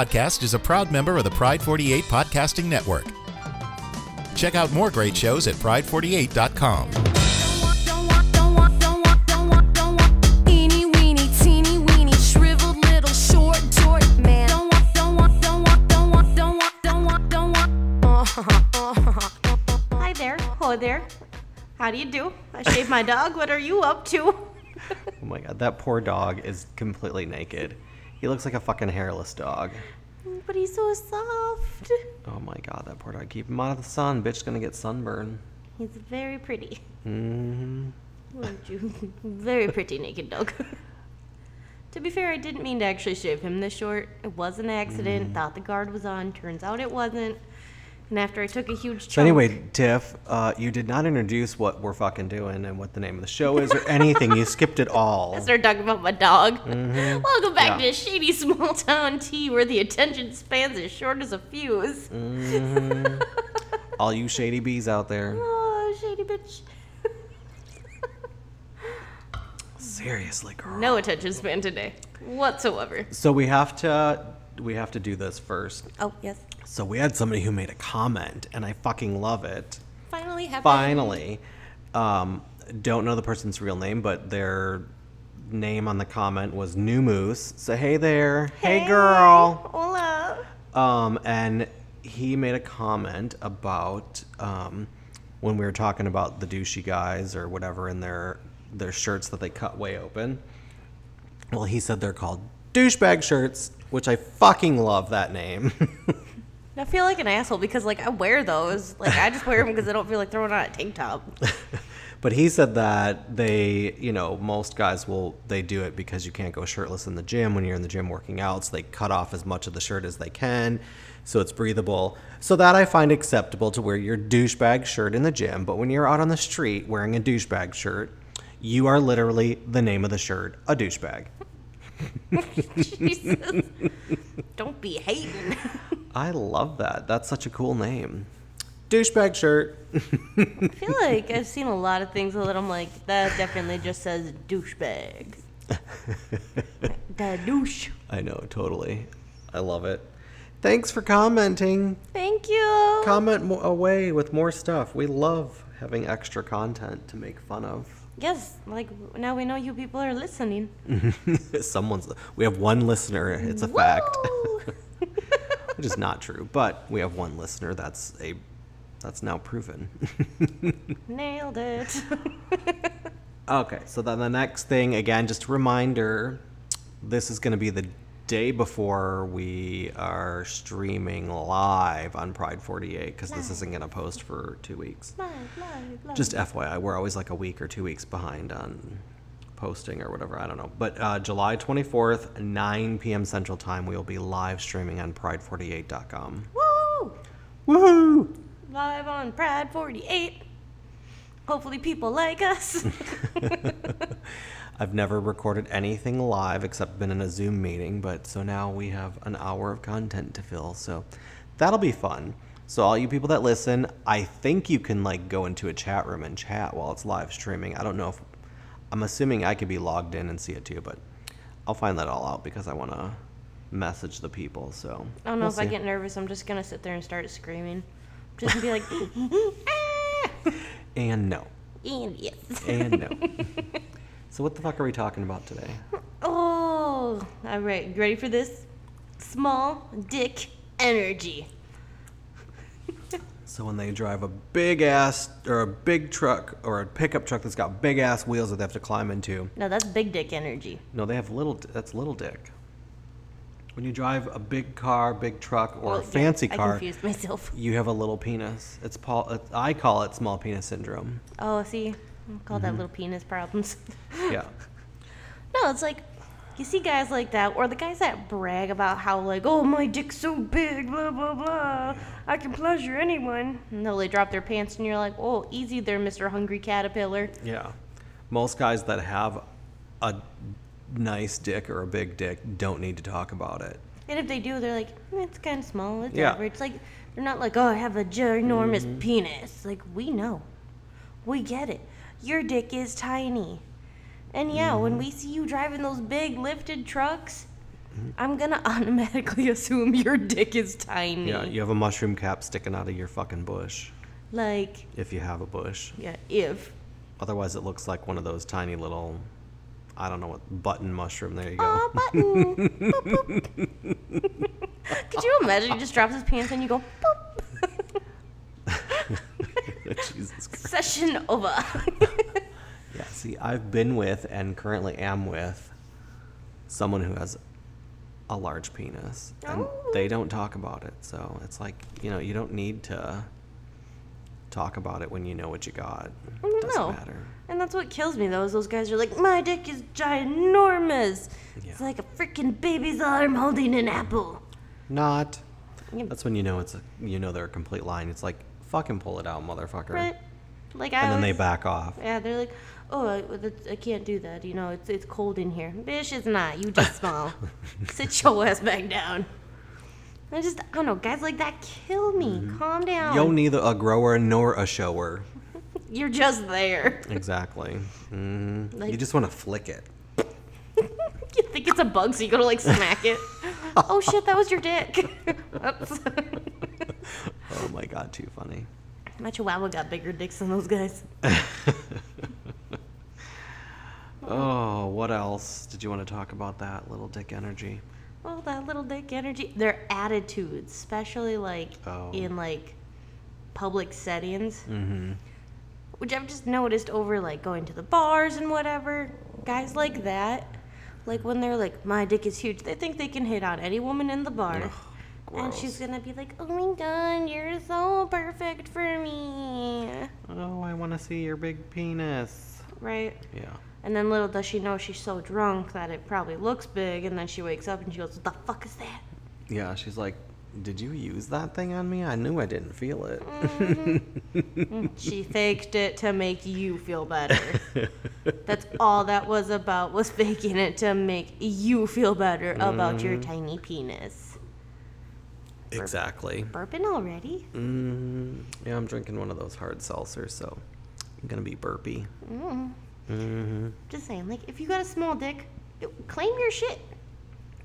This podcast is a proud member of the Pride 48 Podcasting Network. Check out more great shows at pride48.com. Don't don't want, don't want, don't want, don't want. Eeny, weeny, teeny, weeny, shriveled little short, short man. Don't want, don't want, don't want, don't want, don't want, don't want, don't want. Hi there. Hello there. How do you do? I shaved my dog. What are you up to? Oh my god, that poor dog is completely naked. He looks like a fucking hairless dog. But he's so soft. Oh my god, that poor dog. Keep him out of the sun. Bitch's gonna get sunburn. He's very pretty. Mm hmm Would you? Very pretty naked dog. to be fair, I didn't mean to actually shave him this short. It was an accident. Thought the guard was on. Turns out it wasn't. And after I took a huge chunk. So anyway, Tiff, uh, you did not introduce what we're fucking doing and what the name of the show is or anything. you skipped it all. I started talking about my dog. Welcome back Mm-hmm. Yeah. to shady small town tea where the attention span's as short as a fuse. Mm. All you shady bees out there. Oh, shady bitch. Seriously, girl. No attention span today whatsoever. So we have to we have to do this first. Oh, yes. So we had somebody who made a comment, and I fucking love it. Finally happened. Finally, um, don't know the person's real name, but their name on the comment was New Moose. So hey there, hey, girl. Hola. Um, and he made a comment about um, when we were talking about the douchey guys or whatever in their their shirts that they cut way open. Well, he said they're called douchebag shirts, which I fucking love that name. I feel like an asshole because, like, I wear those. Like, I just wear them because I don't feel like throwing on a tank top. But he said that they, you know, most guys will they do it because you can't go shirtless in the gym when you're in the gym working out, so they cut off as much of the shirt as they can, so it's breathable. So that I find acceptable to wear your douchebag shirt in the gym, but when you're out on the street wearing a douchebag shirt, you are literally the name of the shirt, a douchebag. Jesus. don't be hating. I love that. That's such a cool name. Douchebag shirt. I feel like I've seen a lot of things that I'm like, that definitely just says douchebag. Da douche. I know, totally. I love it. Thanks for commenting. Thank you. comment mo- away with more stuff. We love having extra content to make fun of. yes, like, now we know you people are listening. Someone's. We have one listener. It's a fact, which is not true, but we have one listener. That's a. That's now proven. Nailed it. okay, so then the next thing, again, just a reminder. This is going to be the day before we are streaming live on Pride 48 because this isn't going to post for two weeks. Live, live, live. Just FYI, we're always like a week or two weeks behind on posting or whatever. I don't know. But uh, July 24th, 9 p.m. Central Time, we will be live streaming on pride48.com. Woo! Woohoo! Live on Pride 48. Hopefully, people like us. I've never recorded anything live except been in a Zoom meeting, but so now we have an hour of content to fill. So that'll be fun. So all you people that listen, I think you can like go into a chat room and chat while it's live streaming. I don't know if I'm assuming I could be logged in and see it too, but I'll find that all out because I want to message the people. So I don't know we'll if I get nervous. I'm just gonna sit there and start screaming. Just be like, ah! and no, and yes. and no. so what the fuck are we talking about today? Oh, all right. You ready for this? Small dick energy. So when they drive a big ass or a big truck or a pickup truck that's got big ass wheels that they have to climb into. No, that's big dick energy. No, they have little. That's little dick. When you drive a big car, big truck, or a yeah, fancy I car, confused myself. you have a little penis. It's Paul. It's, I call it small penis syndrome. Oh, see, I call Mm-hmm. that little penis problems. Yeah. No, it's like you see guys like that, or the guys that brag about how like, oh my dick's so big, blah blah blah. I can pleasure anyone. No, they drop their pants, and you're like, oh, easy there, Mister Hungry Caterpillar. Yeah. Most guys that have a nice dick or a big dick don't need to talk about it. And if they do, they're like, "Mm, it's kind of small. It's Yeah. average. Like they're not like, oh, I have a ginormous Mm-hmm. penis. Like we know, we get it. Your dick is tiny. And yeah, when we see you driving those big lifted trucks, I'm gonna automatically assume your dick is tiny. Yeah, you have a mushroom cap sticking out of your fucking bush, Like, if you have a bush. yeah, if. Otherwise, it looks like one of those tiny little, I don't know what, button mushroom. There you go. Aw, button. Boop, boop. Could you imagine he just drops his pants and you go, boop. Jesus Christ. Session over. Yeah, see, I've been with and currently am with someone who has a large penis. And Oh. they don't talk about it. So it's like, you know, you don't need to talk about it when you know what you got. Oh, Doesn't no. matter. And that's what kills me though, is those guys are like, my dick is ginormous. It's like a freaking baby's arm holding an apple. Not. Yeah. That's when you know it's a, you know they're a complete line. It's like, fucking pull it out, motherfucker. Right? Like I And then they back off. Yeah, they're like, oh, I, I can't do that. You know, it's it's cold in here. Bitch, it's not. You just small. Sit your ass back down. I just, I don't know. Guys like that kill me. Mm-hmm. Calm down. You're neither a grower nor a shower. You're just there. Exactly. hmm Like- you just want to flick it. You think it's a bug, so you go to like smack it. oh shit, that was your dick. Oops. Oh my god, too funny. My chihuahua got bigger dicks than those guys. What else did you want to talk about that little dick energy? Oh, that little dick energy. Their attitudes, especially like Oh. in like public settings. Mm-hmm. which I've just noticed over like going to the bars and whatever. Guys like that, like when they're like, "My dick is huge," they think they can hit on any woman in the bar, and she's gonna be like, "Oh my god, you're so perfect for me," Oh, I want to see your big penis. right? Yeah. And then little does she know she's so drunk that it probably looks big, and then she wakes up and she goes, "What the fuck is that?" Yeah, she's like, Did you use that thing on me? I knew I didn't feel it. Mm-hmm. She faked it to make you feel better. That's all that was about was faking it to make you feel better about your mm-hmm. tiny penis. exactly. Burping already? Mm, yeah, I'm drinking one of those hard seltzers, so I'm going to be burpy. Mm. Mm-hmm. Just saying, like if you got a small dick, claim your shit.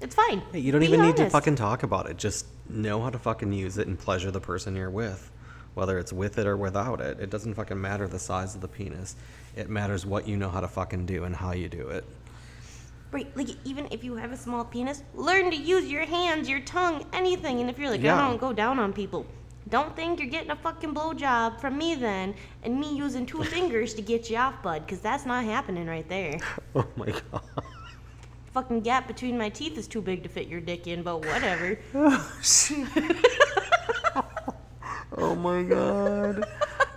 It's fine. Hey, you don't Be even need to fucking talk about it. Just know how to fucking use it and pleasure the person you're with. Whether it's with it or without it. It doesn't fucking matter the size of the penis. It matters what you know how to fucking do and how you do it. Right, like even if you have a small penis, learn to use your hands, your tongue, anything. And if you're like, Yeah. I don't go down on people, don't think you're getting a fucking blowjob from me then, and me using two fingers to get you off, bud, because that's not happening right there. Oh my god. fucking gap between my teeth is too big to fit your dick in, but whatever. Oh shit. oh my god.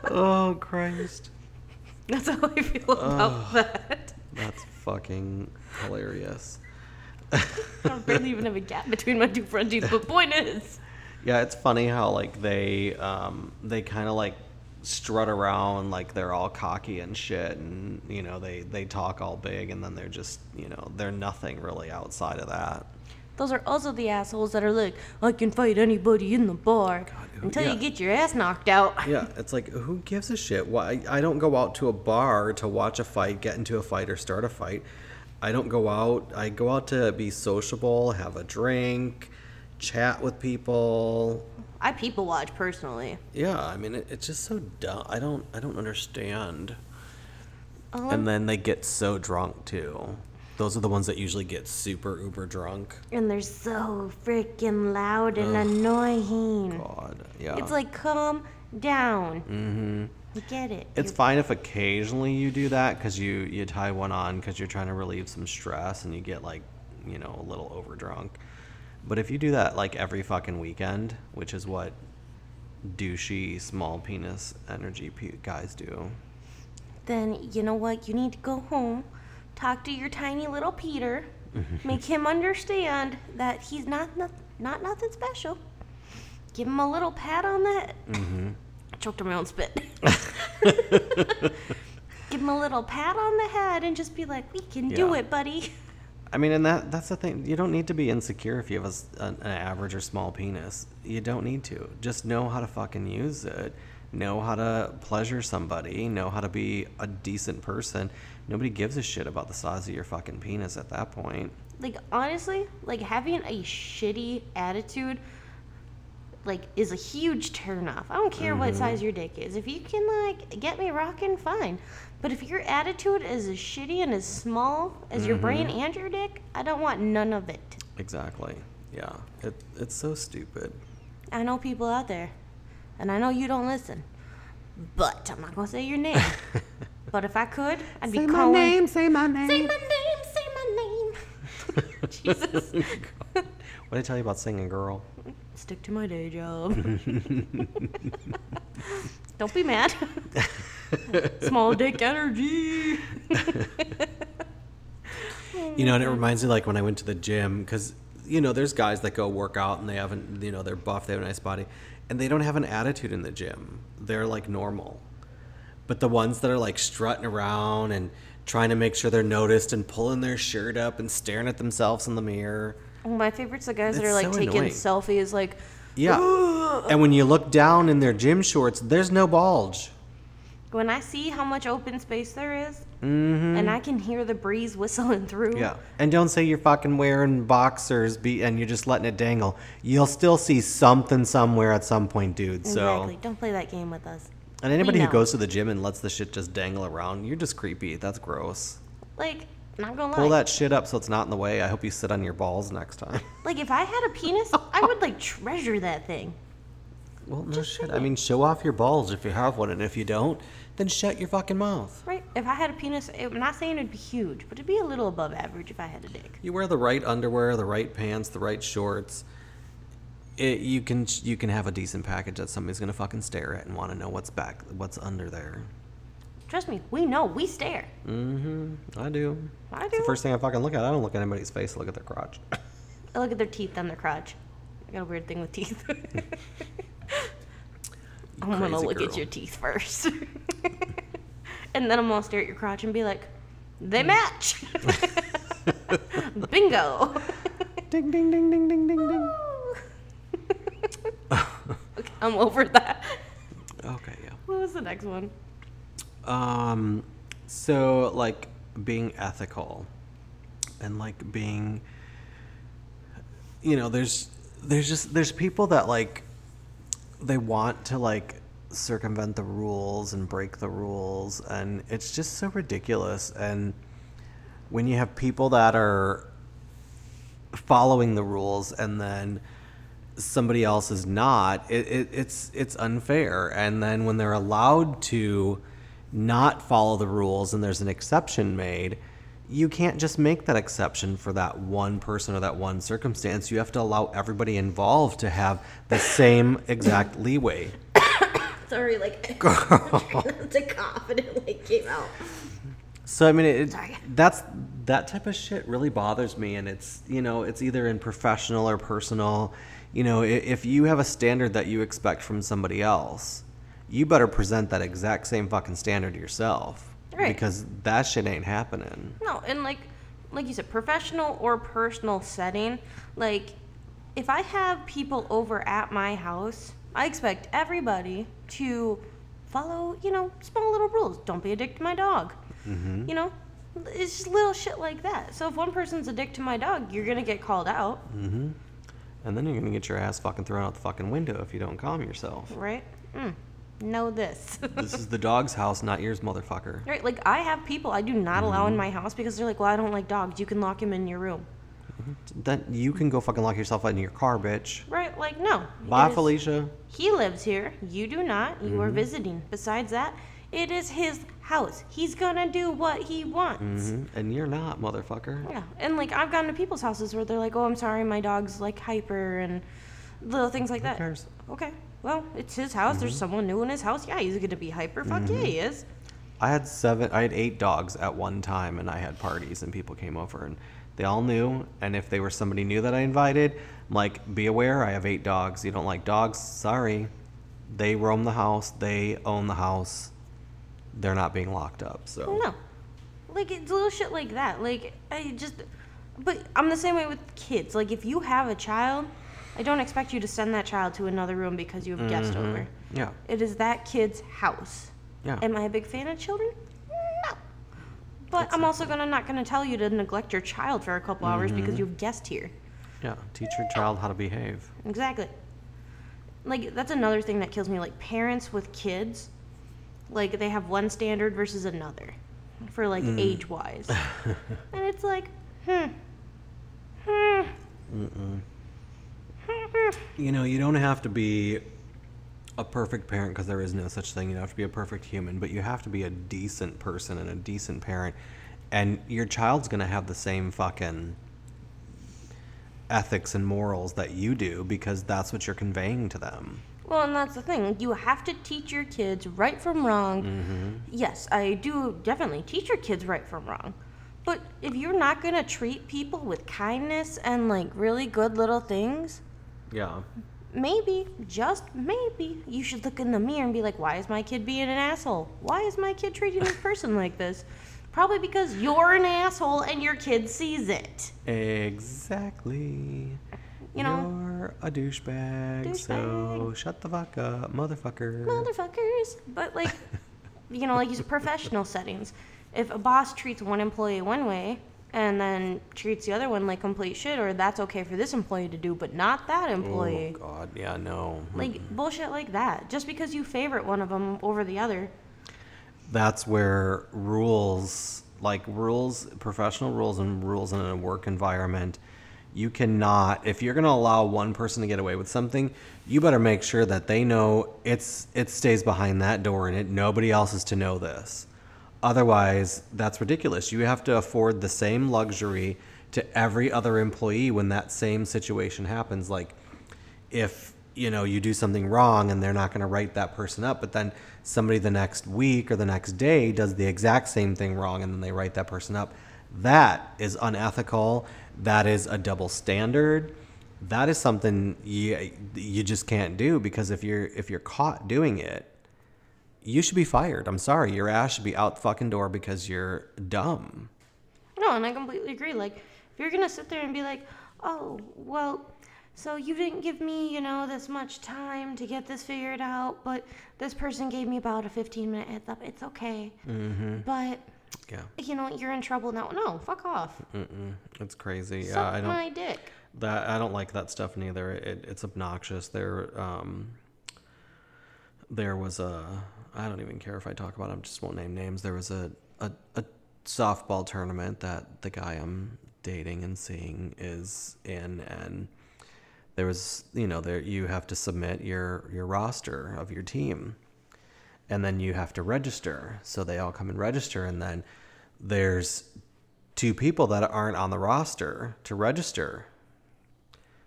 Oh Christ. That's how I feel about that. That's fucking hilarious. I don't barely even have a gap between my two front teeth, but point is, Yeah, it's funny how like they um they kind of like strut around like they're all cocky and shit and you know they they talk all big and then they're just you know they're nothing really outside of that those are also the assholes that are like, I can fight anybody in the bar who- until yeah. you get your ass knocked out. yeah it's like who gives a shit why i don't go out to a bar to watch a fight get into a fight or start a fight i don't go out i go out to be sociable have a drink chat with people I people watch personally. yeah i mean it, it's just so dumb i don't i don't understand Um, and then they get so drunk too those are the ones that usually get super uber drunk and they're so freaking loud and annoying. god yeah It's like, calm down. Mm-hmm. I get it. it's You're- fine if occasionally you do that because you you tie one on because you're trying to relieve some stress and you get like you know a little over drunk but if you do that like every fucking weekend which is what douchey small penis energy pe- guys do then you know what? You need to go home, talk to your tiny little Peter, make him understand that he's not not, not nothing special. Give him a little pat on the head. Mm-hmm. I choked on my own spit. Give him a little pat on the head and just be like, "We can do Yeah. it, buddy." I mean, and that that's the thing. You don't need to be insecure if you have a an, average or small penis. You don't need to. Just know how to fucking use it. know how to pleasure somebody, know how to be a decent person. Nobody gives a shit about the size of your fucking penis at that point. Like honestly, like having a shitty attitude like is a huge turnoff. I don't care what mm-hmm. size your dick is. If you can like get me rocking, fine. But if your attitude is as shitty and as small as your brain mm-hmm. and your dick, I don't want none of it. Exactly. Yeah. It, it's so stupid. I know people out there, and I know you don't listen. But I'm not gonna say your name. but if I could, I'd be calling. Say my name, say my name. Say my name. Say my name. Jesus. what did I tell you about singing, girl? Stick to my day job. Don't be mad. Small dick energy. You know, and it reminds me like when I went to the gym because you know there's guys that go work out and they haven't you know they're buff they have a nice body and they don't have an attitude in the gym. They're like normal, but the ones that are like strutting around and trying to make sure they're noticed and pulling their shirt up and staring at themselves in the mirror. Oh, my favorite's the guys that are like so taking annoying. selfies, like Yeah, and when you look down in their gym shorts, there's no bulge. when I see how much open space there is, and I can hear the breeze whistling through. Mm-hmm. Yeah, and don't say you're fucking wearing boxers be and you're just letting it dangle. You'll still see something somewhere at some point, dude. So. Exactly. Don't play that game with us. And anybody who goes to the gym and lets the shit just dangle around, you're just creepy. That's gross. Like, not gonna Pull lie. that shit up so it's not in the way. I hope you sit on your balls next time. Like, if I had a penis, I would like treasure that thing. Well, no shit. I mean, show off your balls if you have one, and if you don't, then shut your fucking mouth. Right? If I had a penis, I'm not saying it'd be huge, but it'd be a little above average if I had a dick. You wear the right underwear, the right pants, the right shorts. It, you can you can have a decent package that somebody's gonna fucking stare at and want to know what's back, what's under there. Trust me, we know. We stare. Mm-hmm. I do. I It's do. the first thing I fucking look at. I don't look at anybody's face. I look at their crotch. I look at their teeth on their crotch. I got a weird thing with teeth. I'm gonna look at your teeth first. and then I'm gonna stare at your crotch and be like, they match. Bingo. ding ding ding ding ding ding ding. okay, I'm over that. Okay, yeah. What was the next one? Um, so like being ethical and like being, you know, there's there's just there's people that like they want to like circumvent the rules and break the rules and it's just so ridiculous. And when you have people that are following the rules and then somebody else is not it, it, it's it's unfair. And then when they're allowed to not follow the rules and there's an exception made you can't just make that exception for that one person or that one circumstance you have to allow everybody involved to have the same exact leeway Sorry, like to cough and it like came out. So I mean, it, that's that type of shit really bothers me, and it's you know it's either in professional or personal. You know, if you have a standard that you expect from somebody else, you better present that exact same fucking standard yourself, Right. because that shit ain't happening. No, and like like you said, professional or personal setting, like if I have people over at my house, I expect everybody to follow, you know, small little rules. Don't be a dick to my dog. You know? It's just little shit like that. So if one person's a dick to my dog, you're gonna get called out, And then you're gonna get your ass fucking thrown out the fucking window if you don't calm yourself. right? Mm, know this. this is the dog's house, not yours, motherfucker. right? Like I have people I do not allow in my house because they're like, well, I don't like dogs. You can lock him in your room. Then you can go fucking lock yourself in your car, bitch. Right? Like no. Bye, It is- Felicia. He lives here. You do not. You Mm-hmm. are visiting. Besides that, it is his house. He's gonna do what he wants. Mhm. And you're not, motherfucker. Yeah. And like I've gone to people's houses where they're like, "Oh, I'm sorry, my dog's like hyper and little things like that." cares? Okay. Well, it's his house. There's mm-hmm. someone new in his house. Yeah, he's gonna be hyper. Fuck yeah, he mm-hmm. is. I had seven, I had eight dogs at one time, and I had parties, and people came over, and they all knew. And if they were somebody new that I invited, I'm like, be aware, I have eight dogs. You don't like dogs? Sorry. They roam the house, they own the house. They're not being locked up. So, No. Like it's little shit like that. Like I just but I'm the same way with kids. Like if you have a child, I don't expect you to send that child to another room because you have guests over. Yeah. It is that kid's house. Yeah. Am I a big fan of children? No. But I'm also gonna not gonna tell you to neglect your child for a couple hours because you have guests here. Yeah. Teach your child how to behave. Exactly. Like that's another thing that kills me. Like parents with kids, like they have one standard versus another, for like age wise, and it's like, hmm, hmm. You know, you don't have to be a perfect parent because there is no such thing. You don't have to be a perfect human, but you have to be a decent person and a decent parent. And your child's going to have the same fucking ethics and morals that you do because that's what you're conveying to them. Well, and that's the thing. You have to teach your kids right from wrong. Mm-hmm. Yes, I do definitely teach your kids right from wrong. But if you're not gonna treat people with kindness and like really good little things, Yeah. maybe, just maybe, you should look in the mirror and be like, why is my kid being an asshole? Why is my kid treating this person like this? Probably because you're an asshole and your kid sees it. Exactly. You know? You're a douchebag, so shut the fuck up, motherfucker. Motherfuckers. But like, you know, like use professional settings. If a boss treats one employee one way and then treats the other one like complete shit, or that's okay for this employee to do, but not that oh, employee. Oh god, yeah, no. Like bullshit like that. Just because you favorite one of them over the other. that's where rules like rules professional rules and rules in a work environment you cannot if you're going to allow one person to get away with something you better make sure that they know it's it stays behind that door and it nobody else is to know this otherwise that's ridiculous. You have to afford the same luxury to every other employee when that same situation happens. Like if you know you do something wrong and they're not going to write that person up but then somebody the next week or the next day does the exact same thing wrong and then they write that person up that is unethical. That is a double standard. That is something you, you just can't do because if you're if you're caught doing it you should be fired i'm sorry your ass should be out the fucking door because you're dumb No, and I completely agree. Like, if you're gonna sit there and be like, oh, well, so you didn't give me, you know, this much time to get this figured out, but this person gave me about a 15 minute heads up. It's okay. Mm-hmm. But, yeah you know, you're in trouble now. No, fuck off. Mm-mm. it's crazy yeah i don't my dick. That I don't like that stuff neither. It, it's obnoxious. There, um, there was a. I don't even care if I talk about. I just won't name names. There was a, a a softball tournament that the guy I'm dating and seeing is in, and there was you know there you have to submit your your roster of your team, and then you have to register. So they all come and register, and then there's two people that aren't on the roster to register.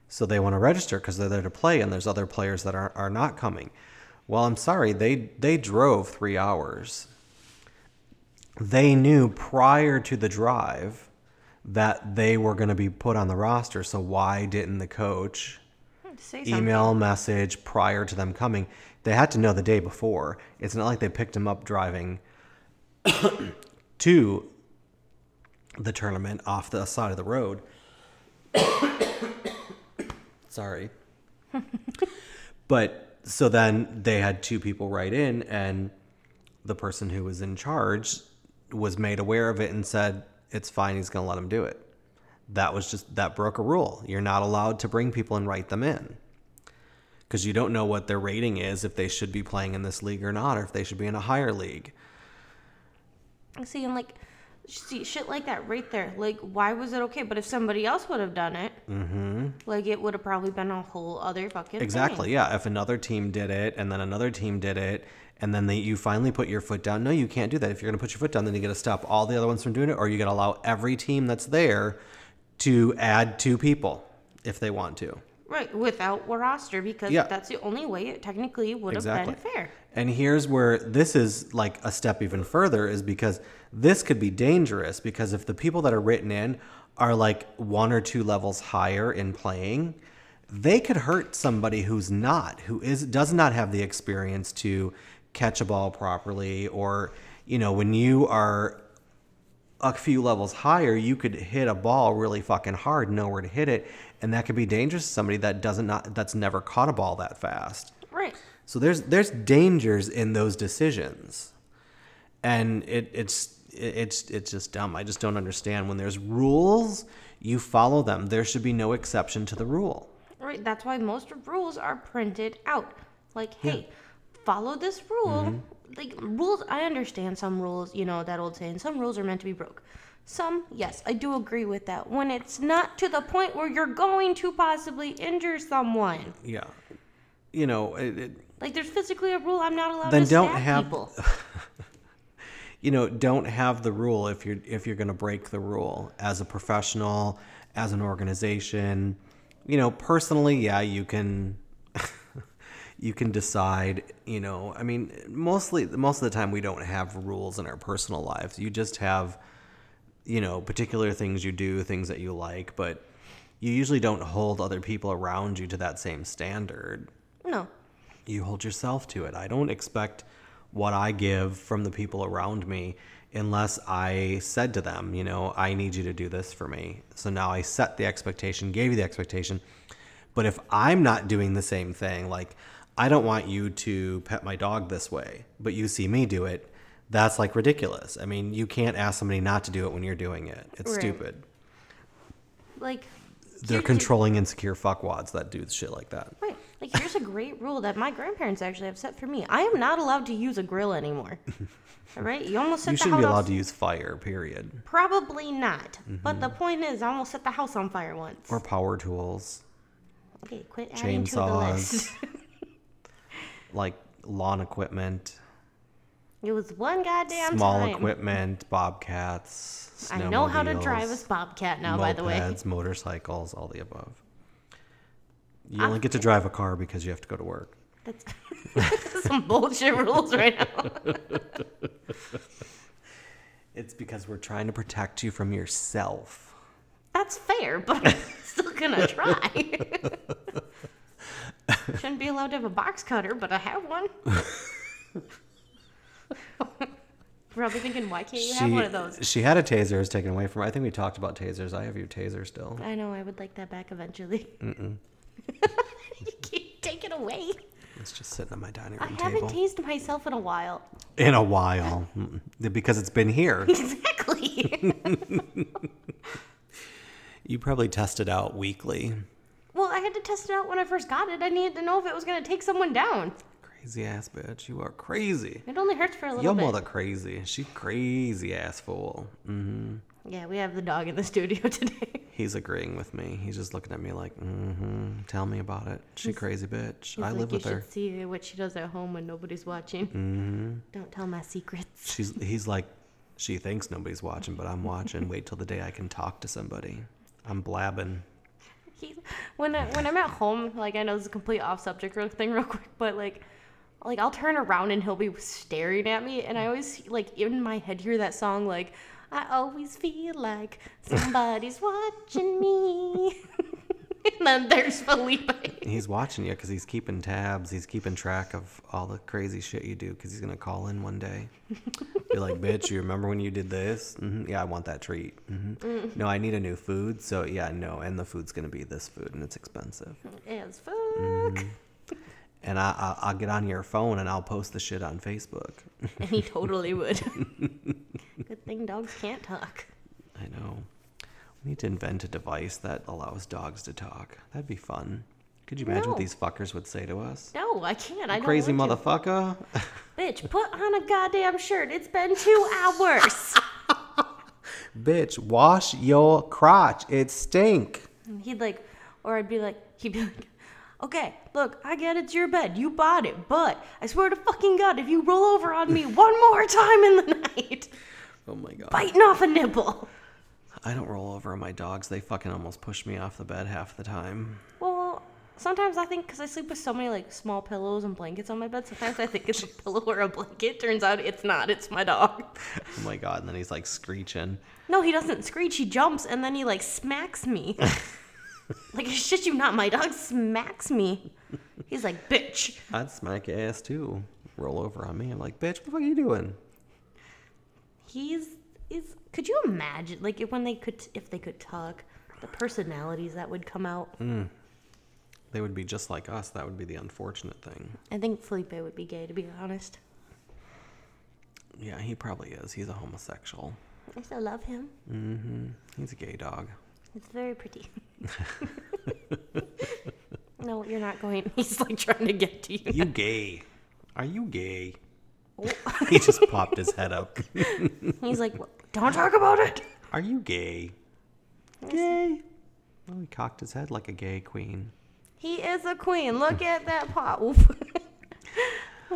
So they want to register because they're there to play, and there's other players that are, are not coming. Well, I'm sorry, they they drove three hours. They knew prior to the drive that they were going to be put on the roster. So why didn't the coach hmm, Say email message prior to them coming? They had to know the day before. It's not like they picked him up driving to the tournament off the side of the road. Sorry. but so then they had two people write in, and the person who was in charge was made aware of it and said, It's fine, he's going to let him do it. That was just, that broke a rule. You're not allowed to bring people and write them in because you don't know what their rating is, if they should be playing in this league or not, or if they should be in a higher league. See, and like, see, shit like that right there. Like, why was it okay? But if somebody else would have done it, mm-hmm. like, it would have probably been a whole other fucking thing. Exactly. Yeah. If another team did it and then another team did it and then they, you finally put your foot down, no, you can't do that. If you're going to put your foot down, then you got to stop all the other ones from doing it or you got to allow every team that's there to add two people if they want to. Right, without a roster, because Yeah. that's the only way it technically would have Exactly. been fair. And here's where this is like a step even further is because this could be dangerous because if the people that are written in are like one or two levels higher in playing, they could hurt somebody who's not, who is does not have the experience to catch a ball properly or you know, when you are a few levels higher, you could hit a ball really fucking hard, know where to hit it, and that could be dangerous to somebody that doesn't not that's never caught a ball that fast. Right. So there's there's dangers in those decisions, and it it's it- it's it's just dumb. I just don't understand when there's rules, you follow them. There should be no exception to the rule. Right. That's why most rules are printed out. Like, hey, follow this rule. Mm-hmm. Like rules, I understand some rules. You know that old saying: some rules are meant to be broke. Some, yes, I do agree with that. When it's not to the point where you're going to possibly injure someone, Yeah, you know, it, it, like there's physically a rule I'm not allowed Then to don't stab have- people. you know, don't have the rule if you're if you're going to break the rule as a professional, as an organization. You know, personally, yeah, you can you can decide, you know, I mean, mostly most of the time we don't have rules in our personal lives. You just have you know, particular things you do, things that you like, but you usually don't hold other people around you to that same standard No. You hold yourself to it. I don't expect what I give from the people around me unless I said to them, you know, I need you to do this for me. So now I set the expectation, gave you the expectation. But if I'm not doing the same thing, like I don't want you to pet my dog this way, but you see me do it, that's like ridiculous. I mean, you can't ask somebody not to do it when you're doing it. It's Right. stupid. Like They're controlling insecure fuckwads that do shit like that. Right. Like here's a great rule that my grandparents actually have set for me. I am not allowed to use a grill anymore. All right. You almost set. You shouldn't be allowed to use fire, period. Probably not. But the mm-hmm. point is, I almost set the house on fire once. Or power tools. okay, quit adding to the chainsaws. list. like lawn equipment, it was one goddamn small time. equipment, bobcats. I know how to drive a bobcat now, by the way. mopeds, motorcycles, all the above. You only get to drive a car because you have to go to work. That's some bullshit rules right now. It's because we're trying to protect you from yourself. That's fair, but I'm still gonna try. Shouldn't be allowed to have a box cutter, but I have one. Probably thinking, why can't you have one of those? she had a taser. It was taken away from her. I think we talked about tasers. I have your taser still. I know, I would like that back eventually. Mm-mm. you can't take it away. It's just sitting on my dining room table. I haven't table. tased myself in a while. In a while. Because it's been here. Exactly. You probably test it out weekly. well, I had to test it out when I first got it. I needed to know if it was going to take someone down. Crazy ass bitch. You are crazy. It only hurts for a little Your bit. mother crazy. She crazy ass fool. Mm. Yeah, we have the dog in the studio today. He's agreeing with me. He's just looking at me like, mm-hmm. Tell me about it. She crazy bitch. He's I like, live with her. see what she does at home when nobody's watching. Mm-hmm. Don't tell my secrets. She's. He's like, she thinks nobody's watching, but I'm watching. Wait till the day I can talk to somebody. I'm blabbing. He, when I, when I'm at home, like I know this is a complete off subject real thing, real quick, but like, like I'll turn around and he'll be staring at me, and I always like in my head hear that song like, I always feel like somebody's watching me. and then there's Felipe. He's watching you because he's keeping tabs. He's keeping track of all the crazy shit you do because he's gonna call in one day. Be like, bitch, you remember when you did this? hmm Yeah, I want that treat. hmm No, I need a new food. So yeah, no, and the food's gonna be this food, and it's expensive. As fuck. Mm-hmm. And I, I I'll get on your phone and I'll post the shit on Facebook. And he totally would. Good thing dogs can't talk. I know. We need to invent a device that allows dogs to talk. That'd be fun. Could you imagine what these fuckers would say to us? No, I can't. I don't Crazy motherfucker. Bitch, put on a goddamn shirt. It's been two hours. Bitch, wash your crotch. It stink. He'd like, or I'd be like, he'd be like, okay, look, I get it's your bed. You bought it, but I swear to fucking God, if you roll over on me one more time in the night, Oh my god. biting off a nipple. I don't roll over on my dogs. They fucking almost push me off the bed half the time. Well, sometimes I think because I sleep with so many like small pillows and blankets on my bed, sometimes I think it's a pillow or a blanket. Turns out it's not. It's my dog. Oh my god. And then he's like screeching. No, he doesn't screech. He jumps and then he like smacks me. like I shit you not, my dog smacks me. He's like, bitch. I'd smack your ass too. Roll over on me. I'm like, bitch, what the fuck are you doing? He's is could you imagine like if when they could if they could talk the personalities that would come out They would be just like us. That would be the unfortunate thing. i think felipe would be gay to be honest Yeah, he probably is. He's a homosexual. i still love him Mm hmm He's a gay dog. It's very pretty no you're not going he's like trying to get to you You gay? Are you gay? Oh. he just popped his head up. he's like "Well, don't talk about it Are you gay? Gay. Oh, he cocked his head like a gay queen. he is a queen look at that pot oh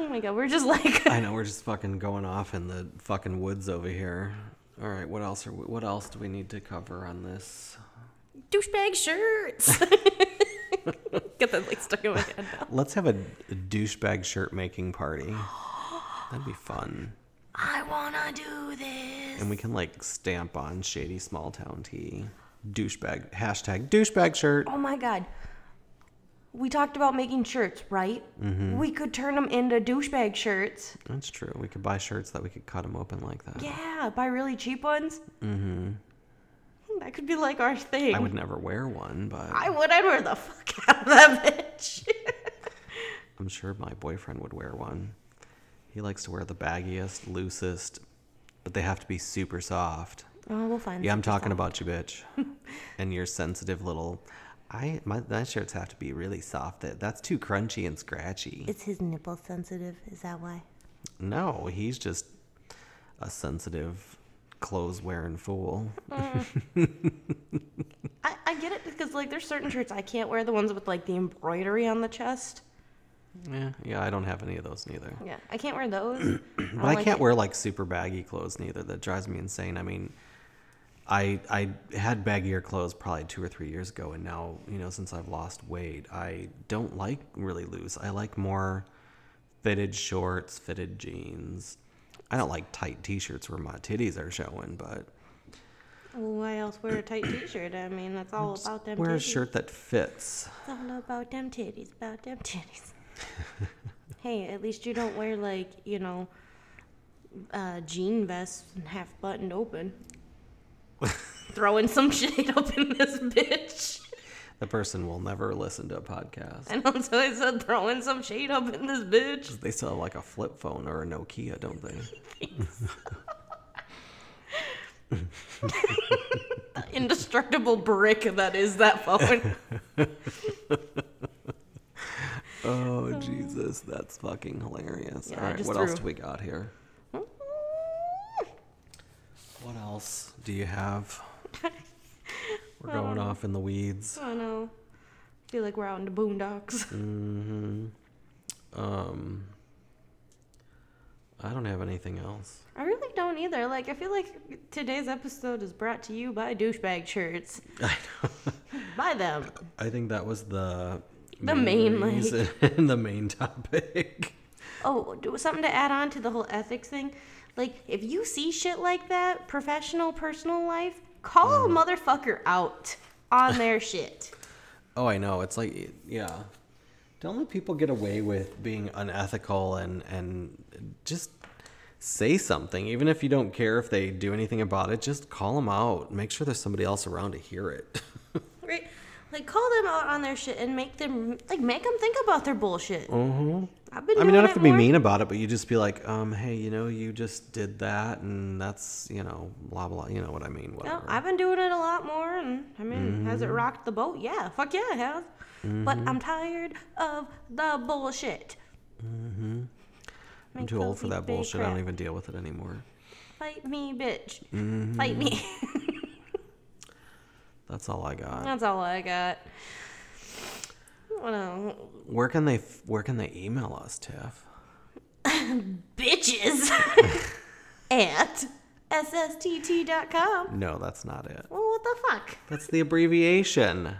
my god we're just like I know we're just fucking going off in the fucking woods over here. All right, what else are we, what else do we need to cover on this? douchebag shirts get that like stuck in my head now Let's have a, a douchebag shirt making party. That'd be fun. I wanna do this. And we can like stamp on shady small town tea. Douchebag hashtag douchebag shirt. Oh my god. We talked about making shirts, right? Mm-hmm. We could turn them into douchebag shirts. That's true. We could buy shirts that we could cut them open like that. Yeah, buy really cheap ones. Mm-hmm. That could be like our thing. I would never wear one, but I would. I'd wear the fuck out of that bitch. I'm sure my boyfriend would wear one. He likes to wear the baggiest, loosest, but they have to be super soft. oh, we'll find. Yeah, I'm talking soft. about you, bitch. and your sensitive little. I my my shirts have to be really soft. That that's too crunchy and scratchy. Is his nipple sensitive? Is that why? No, he's just a sensitive, clothes wearing fool. Mm. I, I get it because like there's certain shirts I can't wear the ones with like the embroidery on the chest. Yeah, yeah, I don't have any of those neither. Yeah, I can't wear those. But I can't wear like super baggy clothes neither. That drives me insane. I mean, I I had baggier clothes probably two or three years ago, and now you know since I've lost weight, I don't like really loose. I like more fitted shorts, fitted jeans. I don't like tight t-shirts where my titties are showing, but Well, why else wear a tight T-shirt? I mean, that's all about them. Titties. Wear a shirt that fits. It's all about them titties, about them titties. hey, at least you don't wear like you know, uh, jean vests and half buttoned open. Throwing some shade up in this bitch. The person will never listen to a podcast. And until I said throwing some shade up in this bitch. They have like a flip phone or a Nokia, don't they? The indestructible brick that is that phone. Oh Jesus, that's fucking hilarious. Yeah, All right, what else do we got here? What else do you have? We're going off in the weeds. I know. Feel like we're out in the boondocks. Mm-hmm. Um, I don't have anything else. I really don't either. Like, I feel like today's episode is brought to you by douchebag shirts. I know. Buy them. I think that was the The main, like- reason- the main topic. Oh, something to add on to the whole ethics thing. Like, if you see shit like that, professional, personal life, call a mm-hmm. motherfucker out on their shit. Oh, I know. It's like, yeah. Don't let people get away with being unethical and and just say something, even if you don't care if they do anything about it. Just call them out. Make sure there's somebody else around to hear it. Like, call them out on their shit and make them, like, make them think about their bullshit. mm-hmm. I've been I mean, you don't have to be more. mean about it, but you just be like, um, hey, you know, you just did that, and that's, you know, blah blah. You know what I mean? No, Whatever. I've been doing it a lot more, and I mean, has Mm-hmm. it rocked the boat? Yeah, fuck yeah, it has. But I'm tired of the bullshit. Mm-hmm. I'm too old for that bullshit. I don't even deal with it anymore. Fight me, bitch. Mm-hmm. Fight me. That's all I got. That's all I got. Else? Where can they Where can they email us, Tiff? Bitches at sst.com. No, that's not it. Well, what the fuck? That's the abbreviation.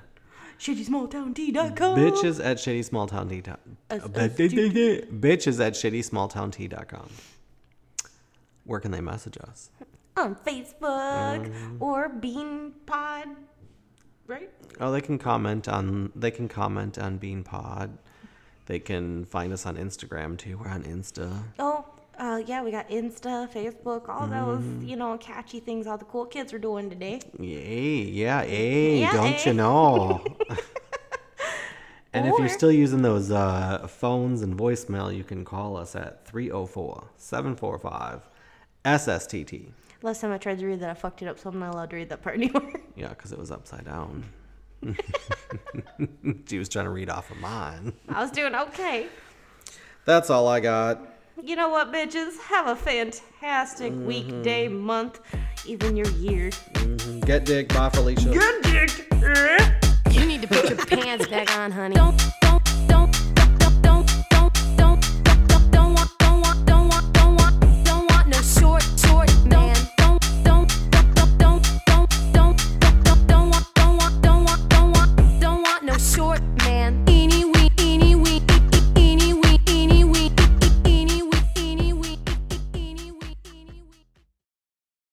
ShittySmallTownT.com. Bitches at shitty S- Bitches at shitty Where can they message us? On Facebook Mm. or Bean Pod, right? Oh, they can comment on they can comment on Bean Pod. They can find us on Instagram too. We're on Insta. Oh, uh, yeah, we got Insta, Facebook, all those, you know, catchy things all the cool kids are doing today. Yay, yeah, hey, Yeah, don't eh? you know? and if you're still using those uh, phones and voicemail, you can call us at 304 745 SSTT. Last time I tried to read that, I fucked it up, so I'm not allowed to read that part anymore. Yeah, because it was upside down. she was trying to read off of mine. I was doing okay. That's all I got. You know what, bitches? Have a fantastic mm-hmm. weekday, month, even your year. Mm-hmm. Get dick. Bye, Felicia. Get dick. Eh? You need to put your pants back on, honey. Don't, don't, don't